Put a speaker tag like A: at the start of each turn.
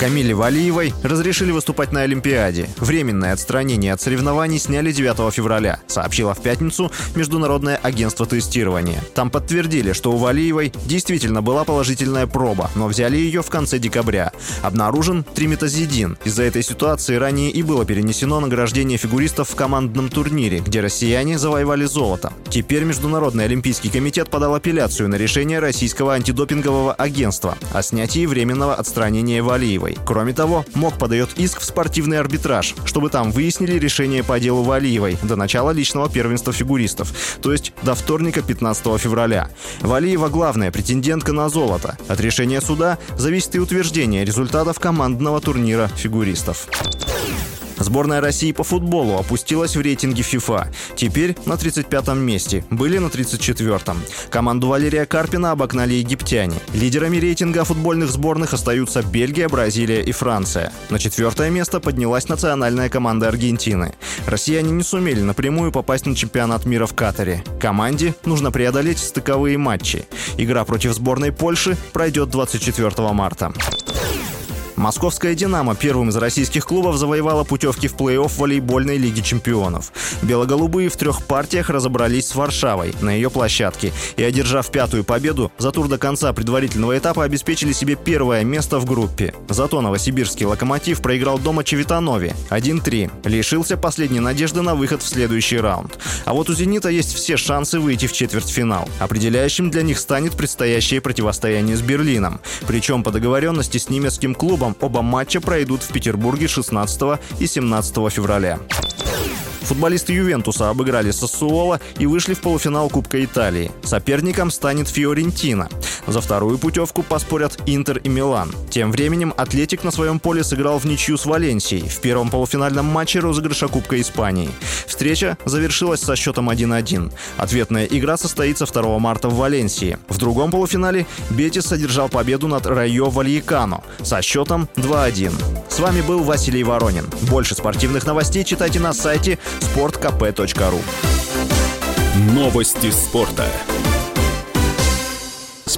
A: Камиле Валиевой разрешили выступать на Олимпиаде. Временное отстранение от соревнований сняли 9 февраля, сообщило в пятницу Международное агентство тестирования. Там подтвердили, что у Валиевой действительно была положительная проба, но взяли ее в конце декабря. Обнаружен триметазидин. Из-за этой ситуации ранее и было перенесено награждение фигуристов в командном турнире, где россияне завоевали золото. Теперь Международный олимпийский комитет подал апелляцию на решение российского антидопингового агентства о снятии временного отстранения Валиевой. Валиевой. Кроме того, МОК подает иск в спортивный арбитраж, чтобы там выяснили решение по делу Валиевой до начала личного первенства фигуристов, то есть до вторника 15 февраля. Валиева главная претендентка на золото. От решения суда зависит и утверждение результатов командного турнира фигуристов. Сборная России по футболу опустилась в рейтинге FIFA. Теперь на 35-м месте. Были на 34-м. Команду Валерия Карпина обогнали египтяне. Лидерами рейтинга футбольных сборных остаются Бельгия, Бразилия и Франция. На четвертое место поднялась национальная команда Аргентины. Россияне не сумели напрямую попасть на чемпионат мира в Катаре. Команде нужно преодолеть стыковые матчи. Игра против сборной Польши пройдет 24 марта. Московская «Динамо» первым из российских клубов завоевала путевки в плей-офф волейбольной Лиги чемпионов. Белоголубые в трех партиях разобрались с Варшавой на ее площадке и, одержав пятую победу, за тур до конца предварительного этапа обеспечили себе первое место в группе. Зато новосибирский «Локомотив» проиграл дома Чевитанове 1-3. Лишился последней надежды на выход в следующий раунд. А вот у «Зенита» есть все шансы выйти в четвертьфинал. Определяющим для них станет предстоящее противостояние с Берлином. Причем по договоренности с немецким клубом Оба матча пройдут в Петербурге 16 и 17 февраля. Футболисты Ювентуса обыграли Сассуола и вышли в полуфинал Кубка Италии. Соперником станет Фиорентина. За вторую путевку поспорят Интер и Милан. Тем временем Атлетик на своем поле сыграл в ничью с Валенсией в первом полуфинальном матче розыгрыша Кубка Испании. Встреча завершилась со счетом 1-1. Ответная игра состоится 2 марта в Валенсии. В другом полуфинале Бетис содержал победу над Райо Вальякано со счетом 2-1. С вами был Василий Воронин. Больше спортивных новостей читайте на сайте sportkp.ru
B: Новости спорта.